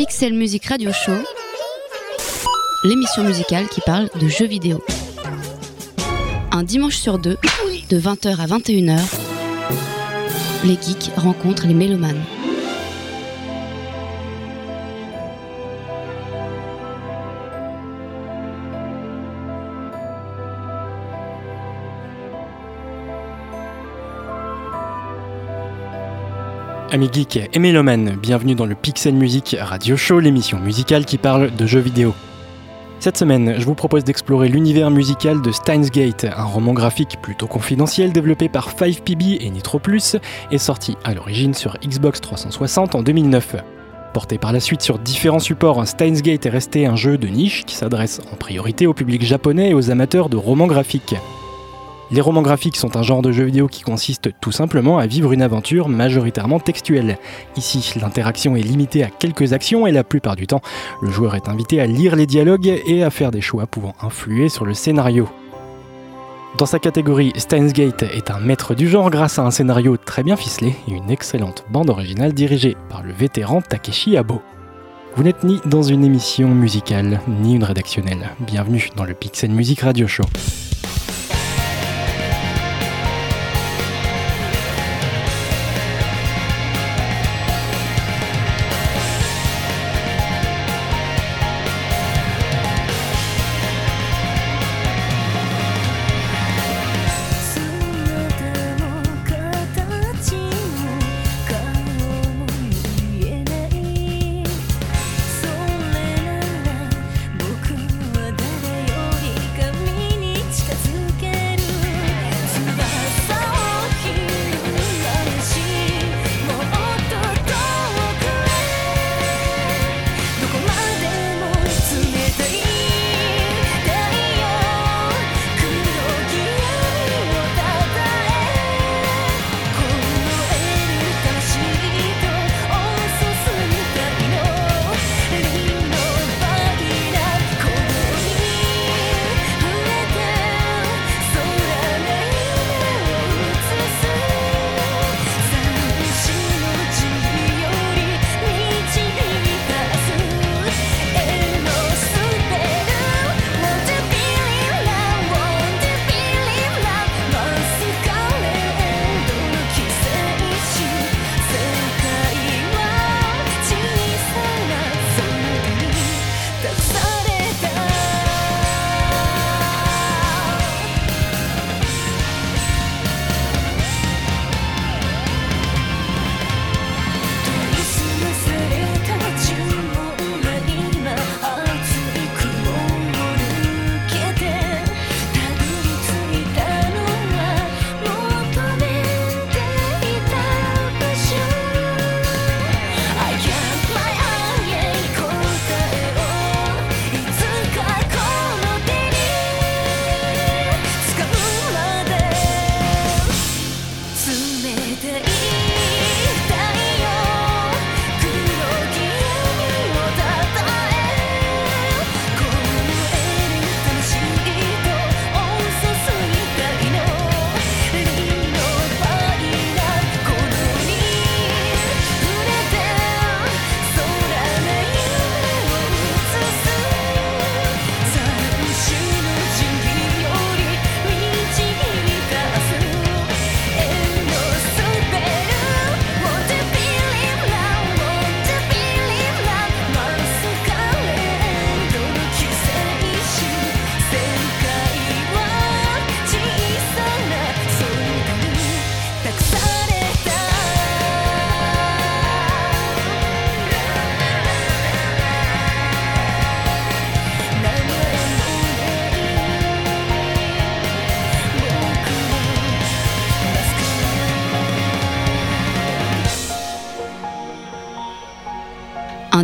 Pixel Music Radio Show, l'émission musicale qui parle de jeux vidéo. Un dimanche sur deux, de 20h à 21h, les geeks rencontrent les mélomanes. Amis geeks et mélomanes, bienvenue dans le Pixel Music Radio Show, l'émission musicale qui parle de jeux vidéo. Cette semaine, je vous propose d'explorer l'univers musical de Steins Gate, un roman graphique plutôt confidentiel développé par 5PB et Nitro Plus et sorti à l'origine sur Xbox 360 en 2009. Porté par la suite sur différents supports, Steins Gate est resté un jeu de niche qui s'adresse en priorité au public japonais et aux amateurs de romans graphiques. Les romans graphiques sont un genre de jeu vidéo qui consiste tout simplement à vivre une aventure majoritairement textuelle. Ici, l'interaction est limitée à quelques actions et la plupart du temps, le joueur est invité à lire les dialogues et à faire des choix pouvant influer sur le scénario. Dans sa catégorie, Steins Gate est un maître du genre grâce à un scénario très bien ficelé et une excellente bande originale dirigée par le vétéran Takeshi Abo. Vous n'êtes ni dans une émission musicale, ni une rédactionnelle. Bienvenue dans le Pixel Music Radio Show.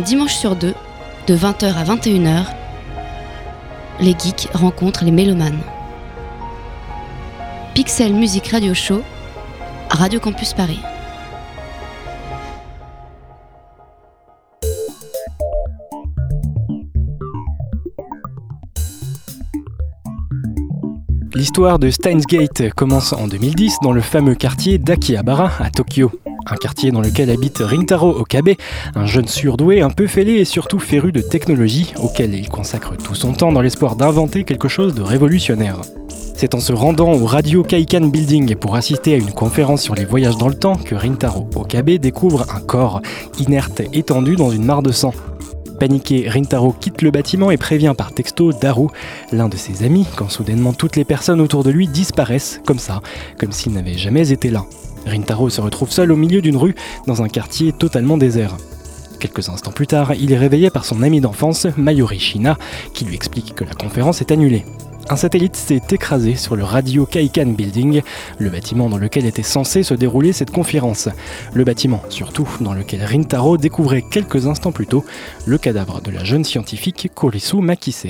Dimanche sur deux, de 20h à 21h, les geeks rencontrent les mélomanes. Pixel Music Radio Show, Radio Campus Paris. L'histoire de Steins Gate commence en 2010 dans le fameux quartier d'Akihabara à Tokyo. Un quartier dans lequel habite Rintaro Okabe, un jeune surdoué un peu fêlé et surtout féru de technologie, auquel il consacre tout son temps dans l'espoir d'inventer quelque chose de révolutionnaire. C'est en se rendant au Radio Kaikan Building pour assister à une conférence sur les voyages dans le temps que Rintaro Okabe découvre un corps inerte étendu dans une mare de sang. Paniqué, Rintaro quitte le bâtiment et prévient par texto Daru, l'un de ses amis, quand soudainement toutes les personnes autour de lui disparaissent, comme ça, comme s'ils n'avaient jamais été là. Rintaro se retrouve seul au milieu d'une rue, dans un quartier totalement désert. Quelques instants plus tard, il est réveillé par son ami d'enfance, Mayuri Shina, qui lui explique que la conférence est annulée. Un satellite s'est écrasé sur le Radio Kaikan Building, le bâtiment dans lequel était censé se dérouler cette conférence. Le bâtiment, surtout, dans lequel Rintaro découvrait quelques instants plus tôt le cadavre de la jeune scientifique Korisu Makise.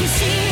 you see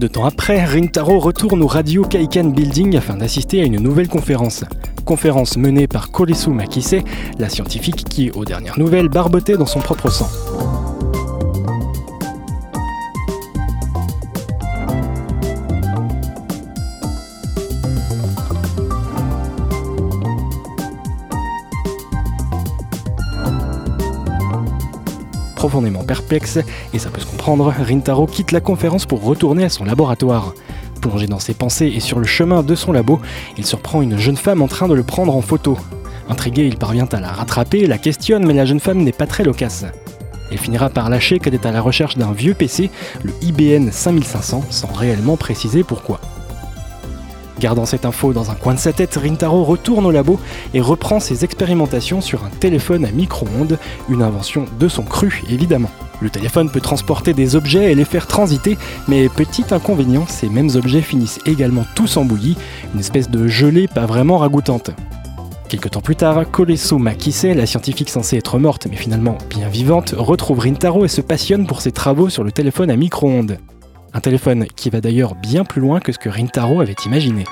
de temps après, Rintaro retourne au Radio Kaikan Building afin d'assister à une nouvelle conférence. Conférence menée par Kolesu Makise, la scientifique qui, aux dernières nouvelles, barbotait dans son propre sang. Profondément perplexe, et ça peut se comprendre, Rintaro quitte la conférence pour retourner à son laboratoire. Plongé dans ses pensées et sur le chemin de son labo, il surprend une jeune femme en train de le prendre en photo. Intrigué, il parvient à la rattraper, la questionne, mais la jeune femme n'est pas très loquace. Elle finira par lâcher qu'elle est à la recherche d'un vieux PC, le IBN 5500, sans réellement préciser pourquoi. Gardant cette info dans un coin de sa tête, Rintaro retourne au labo et reprend ses expérimentations sur un téléphone à micro-ondes, une invention de son cru évidemment. Le téléphone peut transporter des objets et les faire transiter, mais petit inconvénient, ces mêmes objets finissent également tous en bouillie, une espèce de gelée pas vraiment ragoûtante. Quelque temps plus tard, Koleso Makise, la scientifique censée être morte mais finalement bien vivante, retrouve Rintaro et se passionne pour ses travaux sur le téléphone à micro-ondes. Un téléphone qui va d'ailleurs bien plus loin que ce que Rintaro avait imaginé.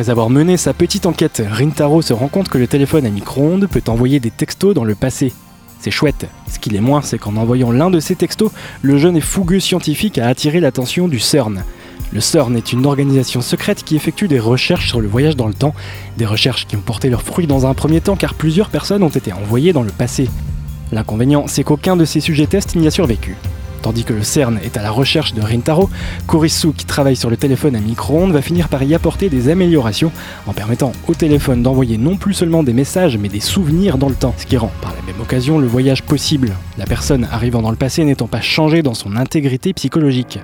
Après avoir mené sa petite enquête, Rintaro se rend compte que le téléphone à micro-ondes peut envoyer des textos dans le passé. C'est chouette. Ce qu'il est moins, c'est qu'en envoyant l'un de ces textos, le jeune et fougueux scientifique a attiré l'attention du CERN. Le CERN est une organisation secrète qui effectue des recherches sur le voyage dans le temps, des recherches qui ont porté leurs fruits dans un premier temps car plusieurs personnes ont été envoyées dans le passé. L'inconvénient, c'est qu'aucun de ces sujets tests n'y a survécu. Tandis que le CERN est à la recherche de Rintaro, Kurisu, qui travaille sur le téléphone à micro-ondes, va finir par y apporter des améliorations en permettant au téléphone d'envoyer non plus seulement des messages mais des souvenirs dans le temps, ce qui rend par la même occasion le voyage possible, la personne arrivant dans le passé n'étant pas changée dans son intégrité psychologique.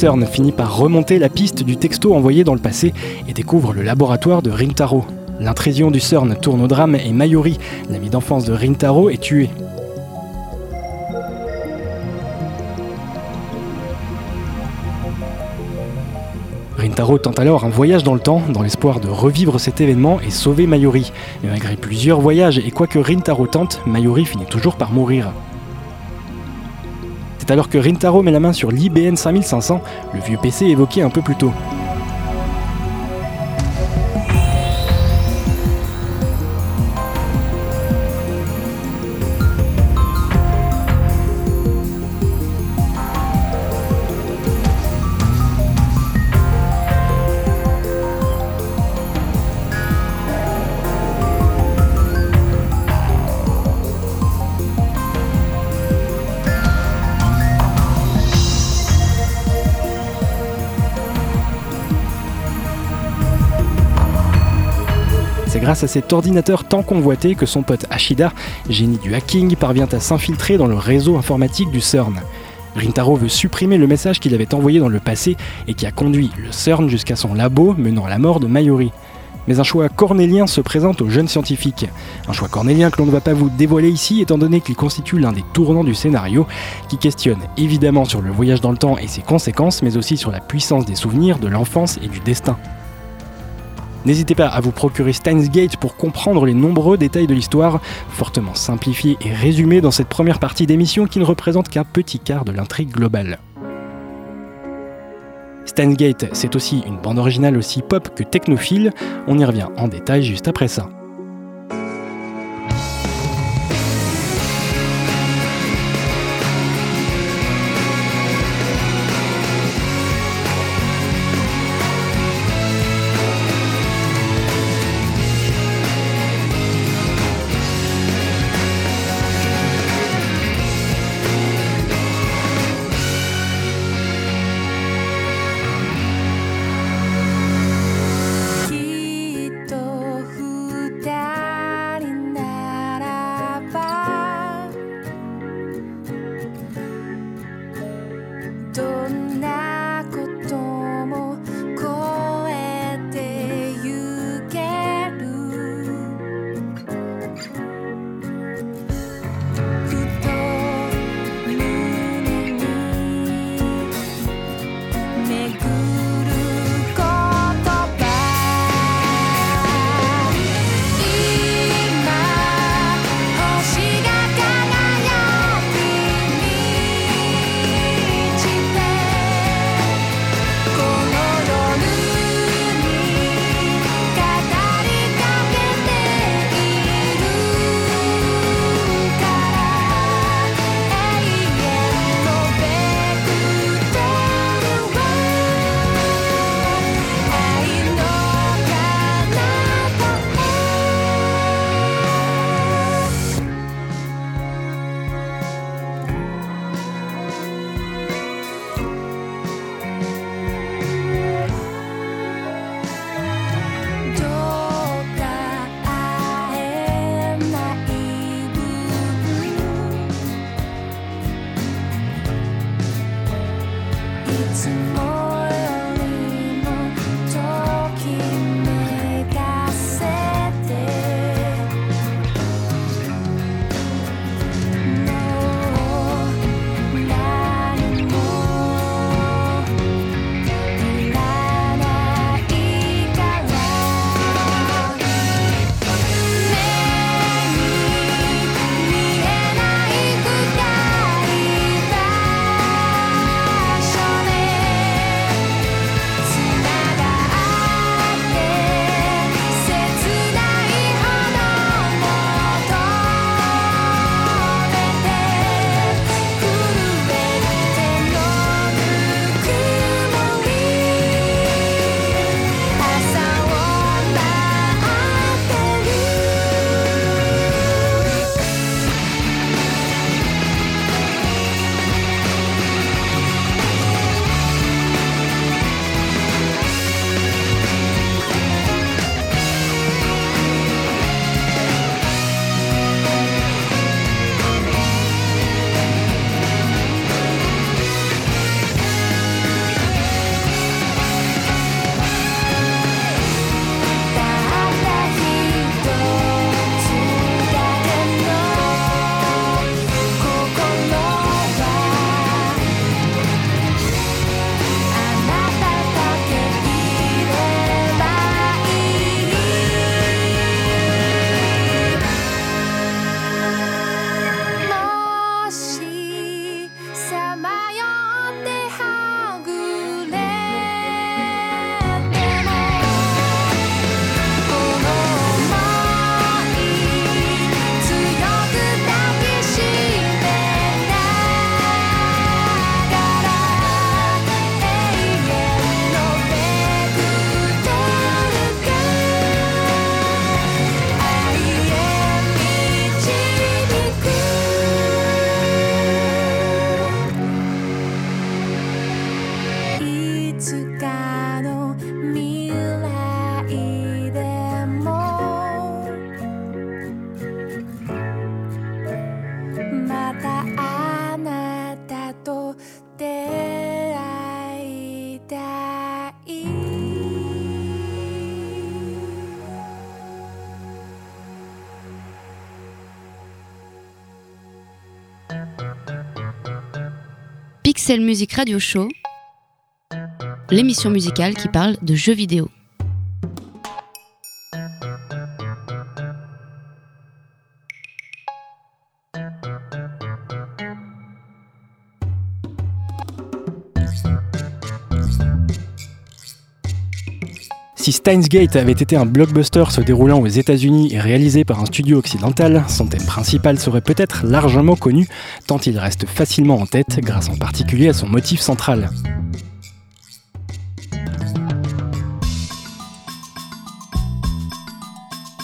CERN finit par remonter la piste du texto envoyé dans le passé et découvre le laboratoire de Rintaro. L'intrusion du CERN tourne au drame et Mayuri, l'ami d'enfance de Rintaro, est tué. Rintaro tente alors un voyage dans le temps dans l'espoir de revivre cet événement et sauver Mayuri. Mais malgré plusieurs voyages et quoi que Rintaro tente, Mayuri finit toujours par mourir alors que Rintaro met la main sur l'IBN 5500, le vieux PC évoqué un peu plus tôt. À cet ordinateur tant convoité que son pote Ashida, génie du hacking, parvient à s'infiltrer dans le réseau informatique du CERN. Rintaro veut supprimer le message qu'il avait envoyé dans le passé et qui a conduit le CERN jusqu'à son labo menant à la mort de Mayuri. Mais un choix cornélien se présente aux jeunes scientifiques. Un choix cornélien que l'on ne va pas vous dévoiler ici étant donné qu'il constitue l'un des tournants du scénario, qui questionne évidemment sur le voyage dans le temps et ses conséquences, mais aussi sur la puissance des souvenirs, de l'enfance et du destin. N'hésitez pas à vous procurer Steins Gate pour comprendre les nombreux détails de l'histoire, fortement simplifiés et résumés dans cette première partie d'émission qui ne représente qu'un petit quart de l'intrigue globale. Steins Gate, c'est aussi une bande originale aussi pop que technophile, on y revient en détail juste après ça. Pixel Music Radio Show, l'émission musicale qui parle de jeux vidéo. Si Steins Gate avait été un blockbuster se déroulant aux États-Unis et réalisé par un studio occidental, son thème principal serait peut-être largement connu, tant il reste facilement en tête grâce en particulier à son motif central.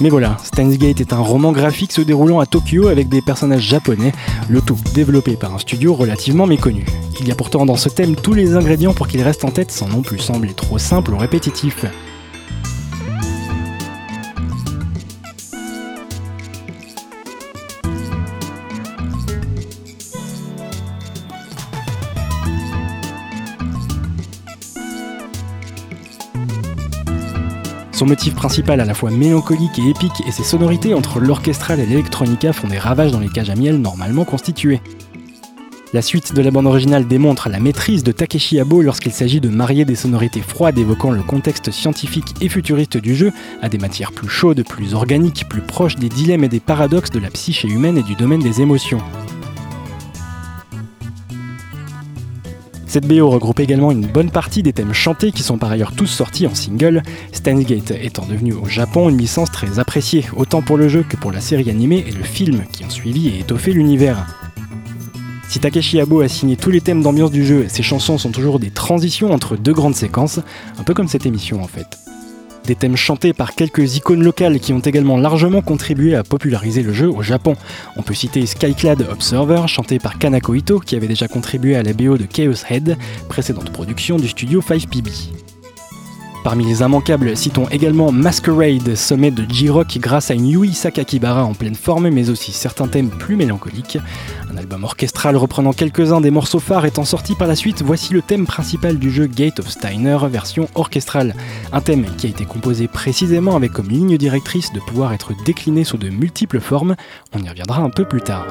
Mais voilà, Steins Gate est un roman graphique se déroulant à Tokyo avec des personnages japonais, le tout développé par un studio relativement méconnu. Il y a pourtant dans ce thème tous les ingrédients pour qu'il reste en tête sans non plus sembler trop simple ou répétitif. Son motif principal à la fois mélancolique et épique et ses sonorités entre l'orchestral et l'électronica font des ravages dans les cages à miel normalement constituées. La suite de la bande originale démontre la maîtrise de Takeshi Abo lorsqu'il s'agit de marier des sonorités froides évoquant le contexte scientifique et futuriste du jeu à des matières plus chaudes, plus organiques, plus proches des dilemmes et des paradoxes de la psyché humaine et du domaine des émotions. Cette BO regroupe également une bonne partie des thèmes chantés qui sont par ailleurs tous sortis en single, Gate étant devenu au Japon une licence très appréciée, autant pour le jeu que pour la série animée et le film qui ont suivi et étoffé l'univers. Si Takeshi Abo a signé tous les thèmes d'ambiance du jeu, ses chansons sont toujours des transitions entre deux grandes séquences, un peu comme cette émission en fait des thèmes chantés par quelques icônes locales qui ont également largement contribué à populariser le jeu au Japon. On peut citer Skyclad Observer, chanté par Kanako Ito, qui avait déjà contribué à la BO de Chaos Head, précédente production du studio 5PB. Parmi les immanquables, citons également Masquerade, sommet de J-Rock grâce à une Yui Sakakibara en pleine forme, mais aussi certains thèmes plus mélancoliques. Un album orchestral reprenant quelques-uns des morceaux phares étant sorti par la suite, voici le thème principal du jeu Gate of Steiner, version orchestrale. Un thème qui a été composé précisément avec comme ligne directrice de pouvoir être décliné sous de multiples formes, on y reviendra un peu plus tard.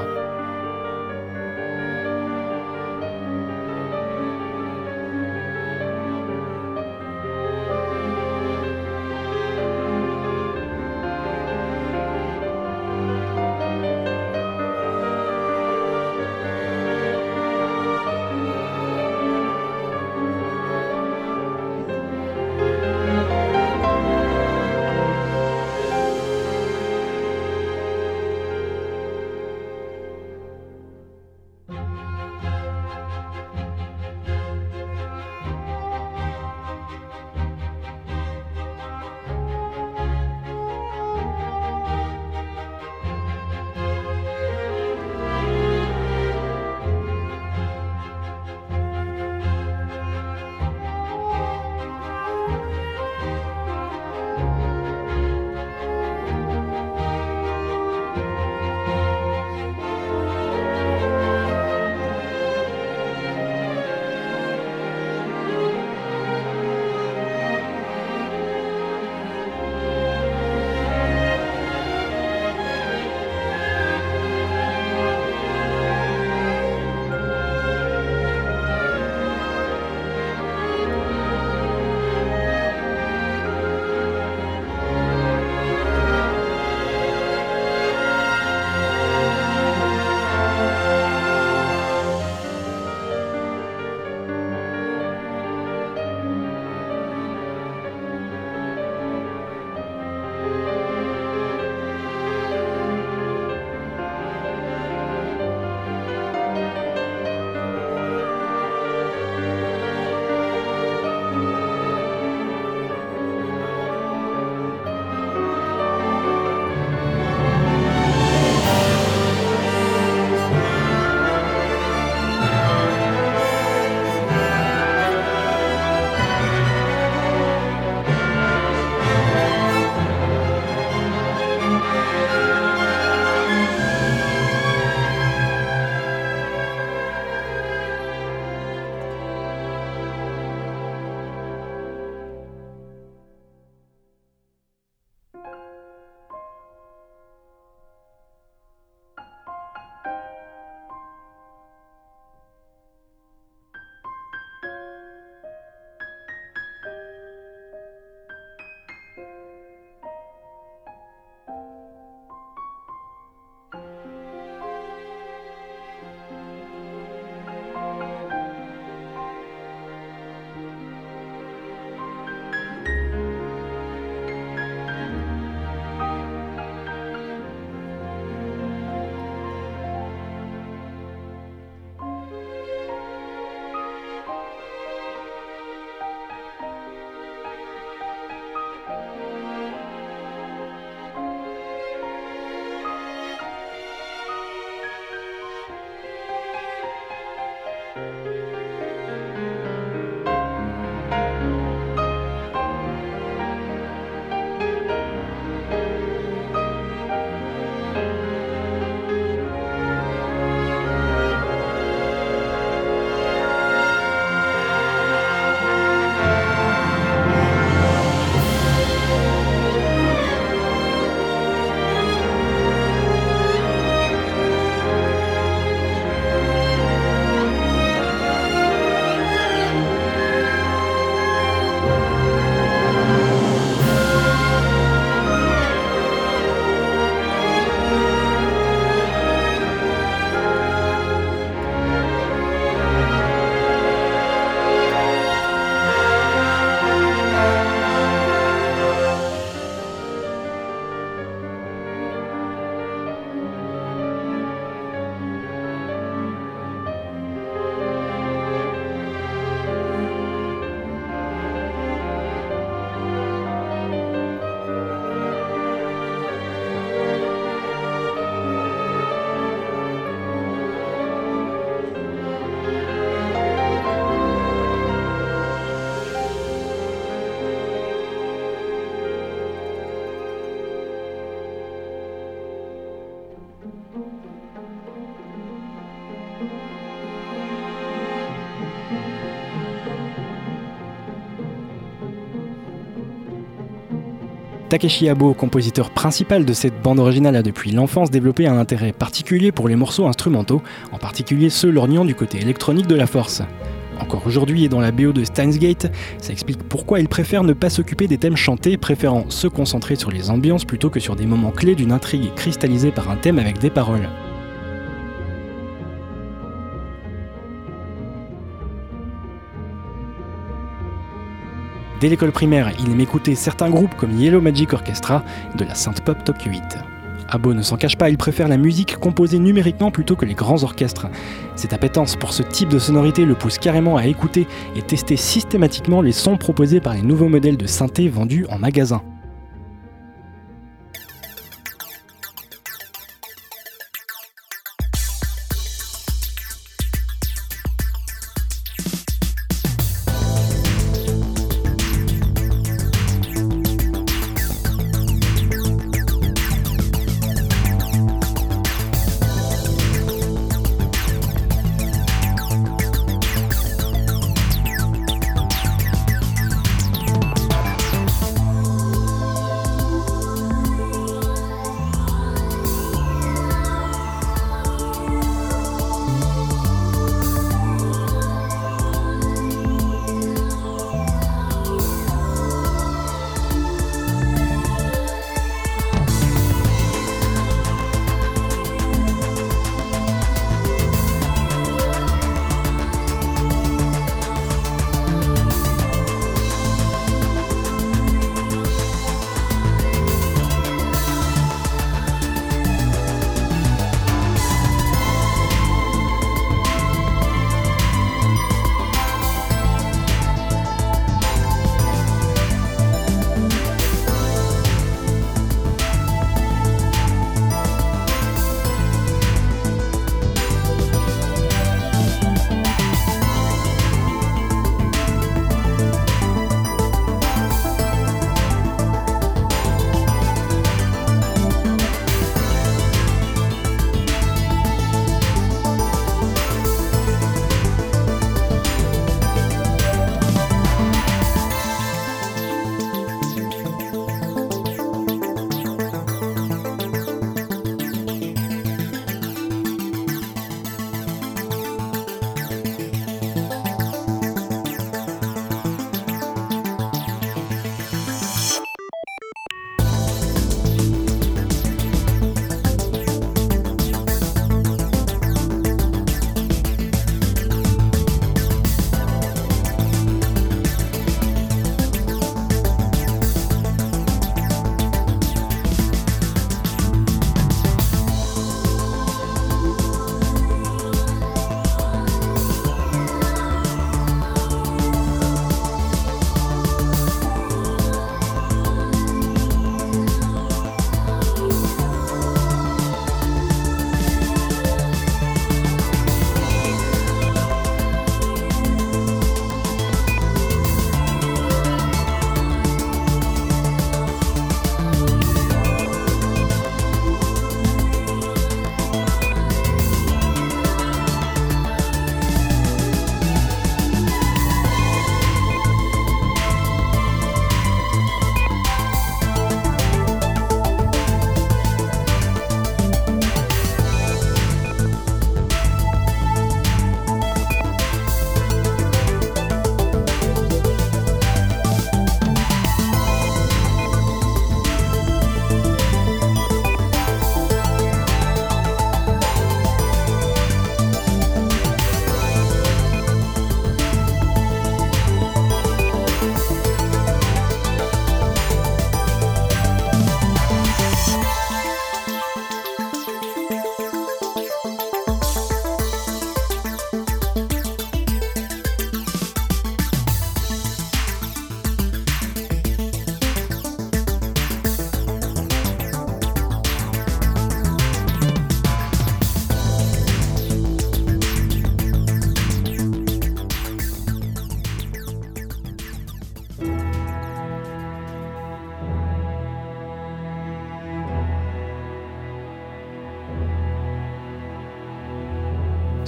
Takeshi Abo, compositeur principal de cette bande originale, a depuis l'enfance développé un intérêt particulier pour les morceaux instrumentaux, en particulier ceux lorgnant du côté électronique de la force. Encore aujourd'hui et dans la BO de Steins Gate, ça explique pourquoi il préfère ne pas s'occuper des thèmes chantés, préférant se concentrer sur les ambiances plutôt que sur des moments clés d'une intrigue cristallisée par un thème avec des paroles. Dès l'école primaire, il aime écouter certains groupes comme Yellow Magic Orchestra de la synth pop tokyoïte. Abo ne s'en cache pas, il préfère la musique composée numériquement plutôt que les grands orchestres. Cette appétence pour ce type de sonorité le pousse carrément à écouter et tester systématiquement les sons proposés par les nouveaux modèles de synthé vendus en magasin.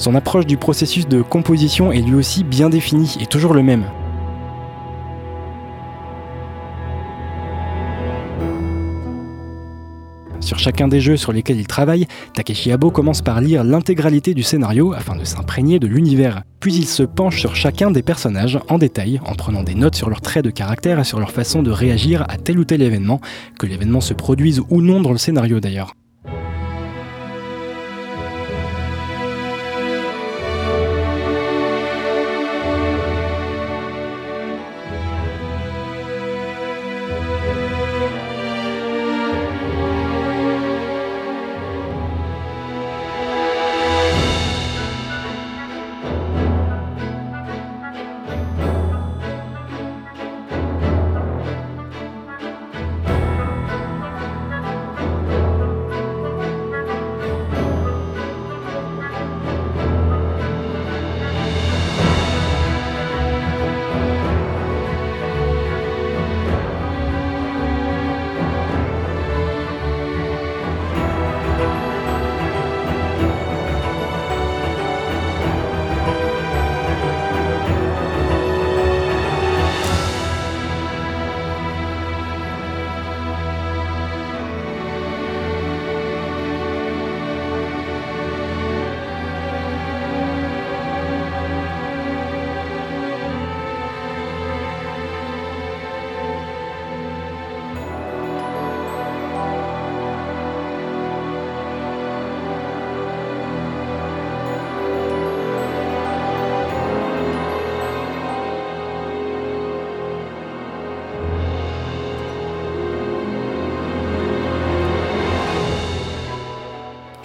Son approche du processus de composition est lui aussi bien définie et toujours le même. Sur chacun des jeux sur lesquels il travaille, Takeshi Abo commence par lire l'intégralité du scénario afin de s'imprégner de l'univers. Puis il se penche sur chacun des personnages en détail, en prenant des notes sur leurs traits de caractère et sur leur façon de réagir à tel ou tel événement, que l'événement se produise ou non dans le scénario d'ailleurs.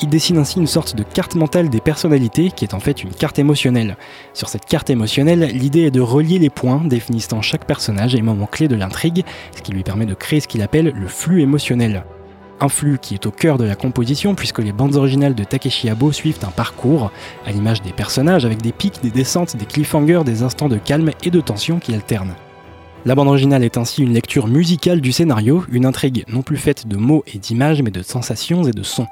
Il dessine ainsi une sorte de carte mentale des personnalités qui est en fait une carte émotionnelle. Sur cette carte émotionnelle, l'idée est de relier les points définissant chaque personnage et moments clés de l'intrigue, ce qui lui permet de créer ce qu'il appelle le flux émotionnel. Un flux qui est au cœur de la composition puisque les bandes originales de Takeshi Abo suivent un parcours, à l'image des personnages avec des pics, des descentes, des cliffhangers, des instants de calme et de tension qui alternent. La bande originale est ainsi une lecture musicale du scénario, une intrigue non plus faite de mots et d'images mais de sensations et de sons.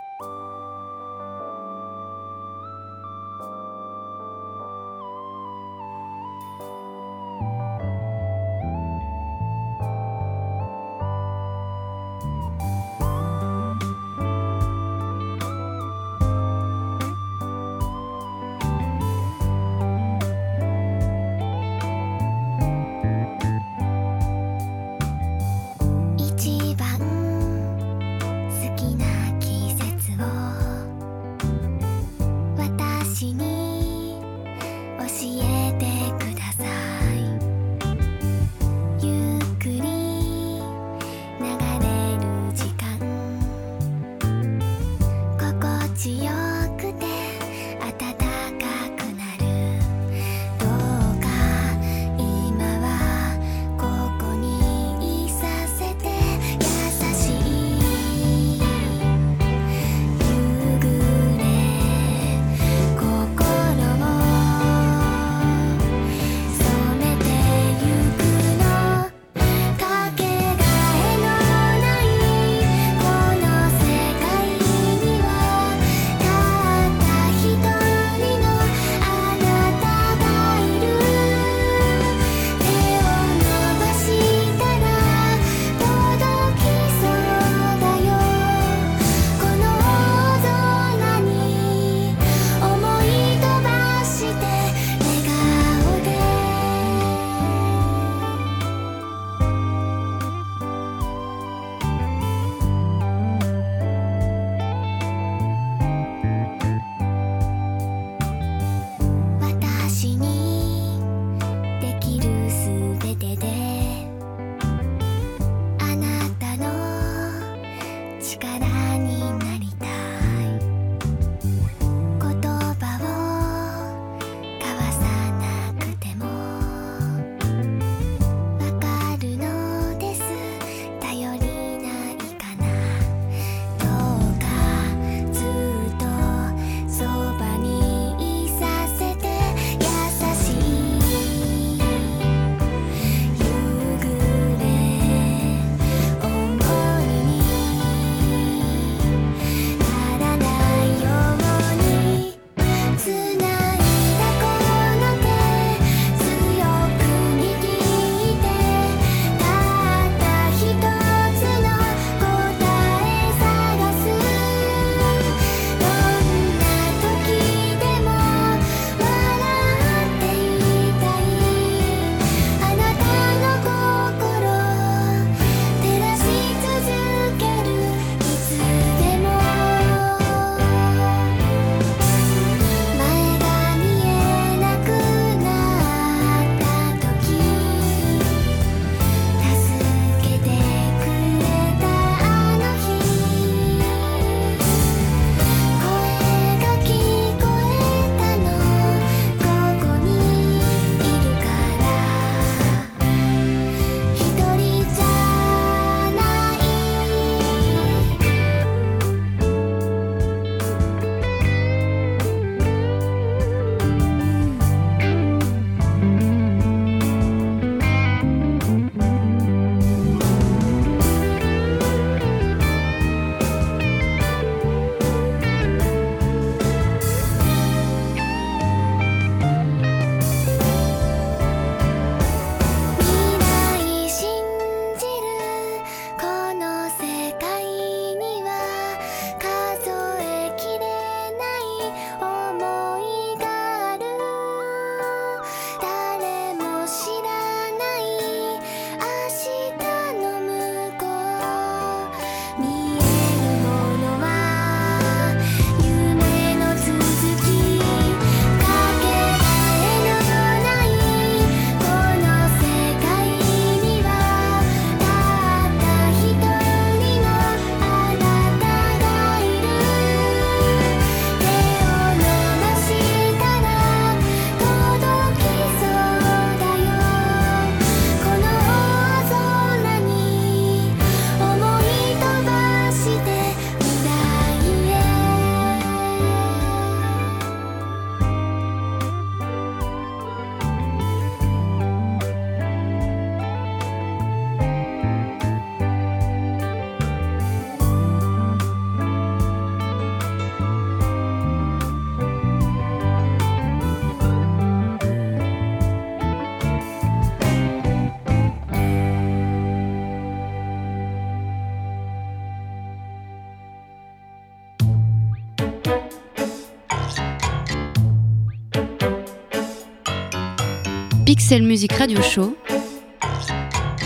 Pixel Music Radio Show,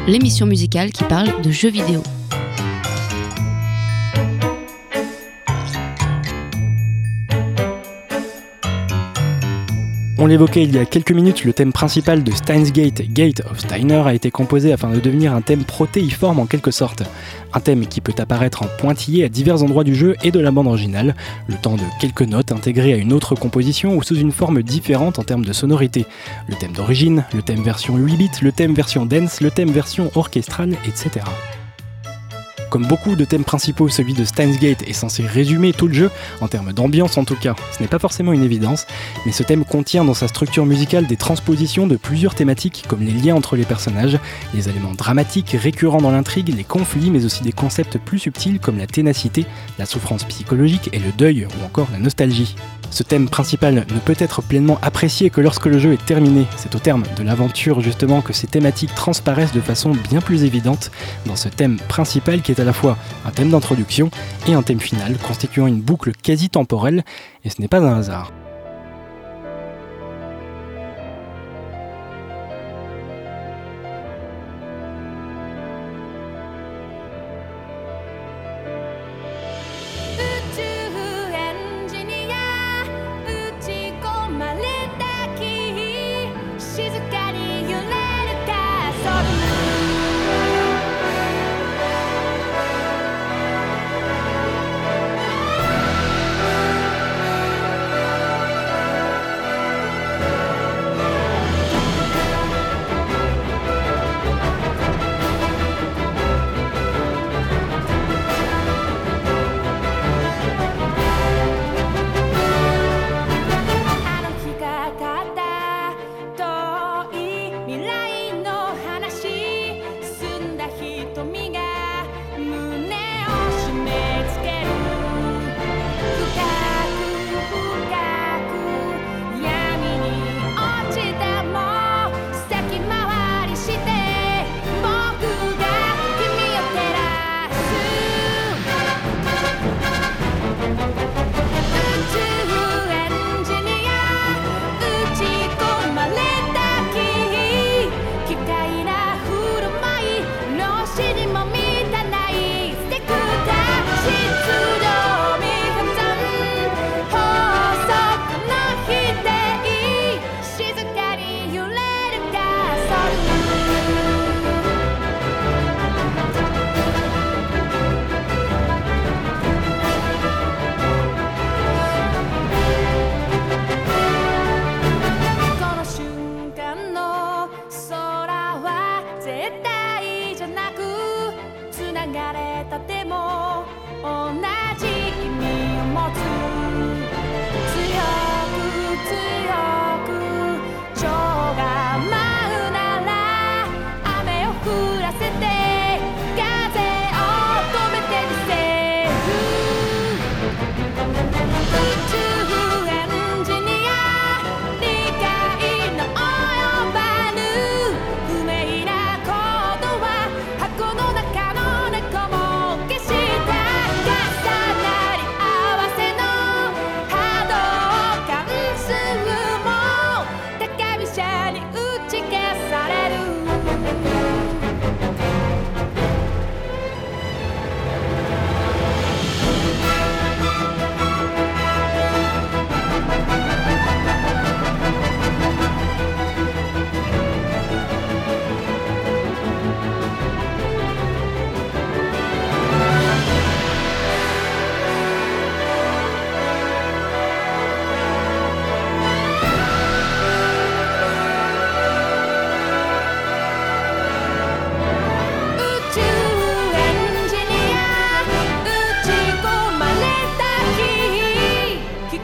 l'émission musicale qui parle de jeux vidéo. On l'évoquait il y a quelques minutes, le thème principal de Steins Gate, Gate of Steiner, a été composé afin de devenir un thème protéiforme en quelque sorte. Un thème qui peut apparaître en pointillé à divers endroits du jeu et de la bande originale, le temps de quelques notes intégrées à une autre composition ou sous une forme différente en termes de sonorité. Le thème d'origine, le thème version 8 bits, le thème version dance, le thème version orchestrale, etc. Comme beaucoup de thèmes principaux, celui de Steins Gate est censé résumer tout le jeu, en termes d'ambiance en tout cas. Ce n'est pas forcément une évidence, mais ce thème contient dans sa structure musicale des transpositions de plusieurs thématiques comme les liens entre les personnages, les éléments dramatiques récurrents dans l'intrigue, les conflits, mais aussi des concepts plus subtils comme la ténacité, la souffrance psychologique et le deuil ou encore la nostalgie. Ce thème principal ne peut être pleinement apprécié que lorsque le jeu est terminé. C'est au terme de l'aventure justement que ces thématiques transparaissent de façon bien plus évidente dans ce thème principal qui est à la fois un thème d'introduction et un thème final constituant une boucle quasi temporelle et ce n'est pas un hasard.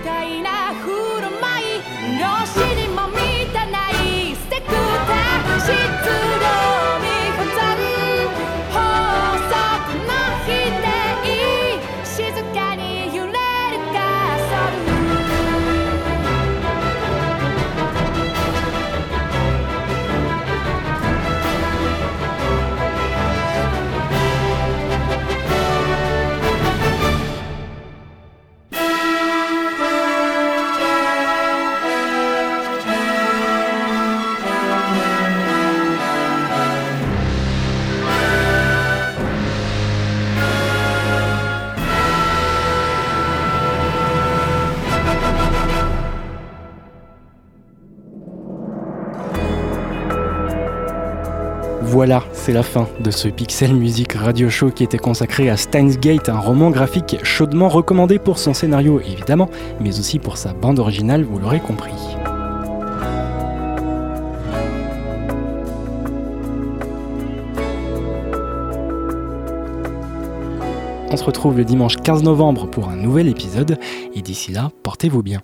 たいな voilà, c'est la fin de ce Pixel Music Radio Show qui était consacré à Steins Gate, un roman graphique chaudement recommandé pour son scénario évidemment, mais aussi pour sa bande originale, vous l'aurez compris. On se retrouve le dimanche 15 novembre pour un nouvel épisode, et d'ici là, portez-vous bien.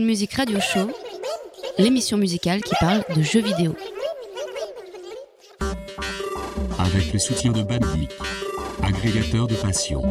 Music Radio Show, l'émission musicale qui parle de jeux vidéo. Avec le soutien de Bandic, agrégateur de passion.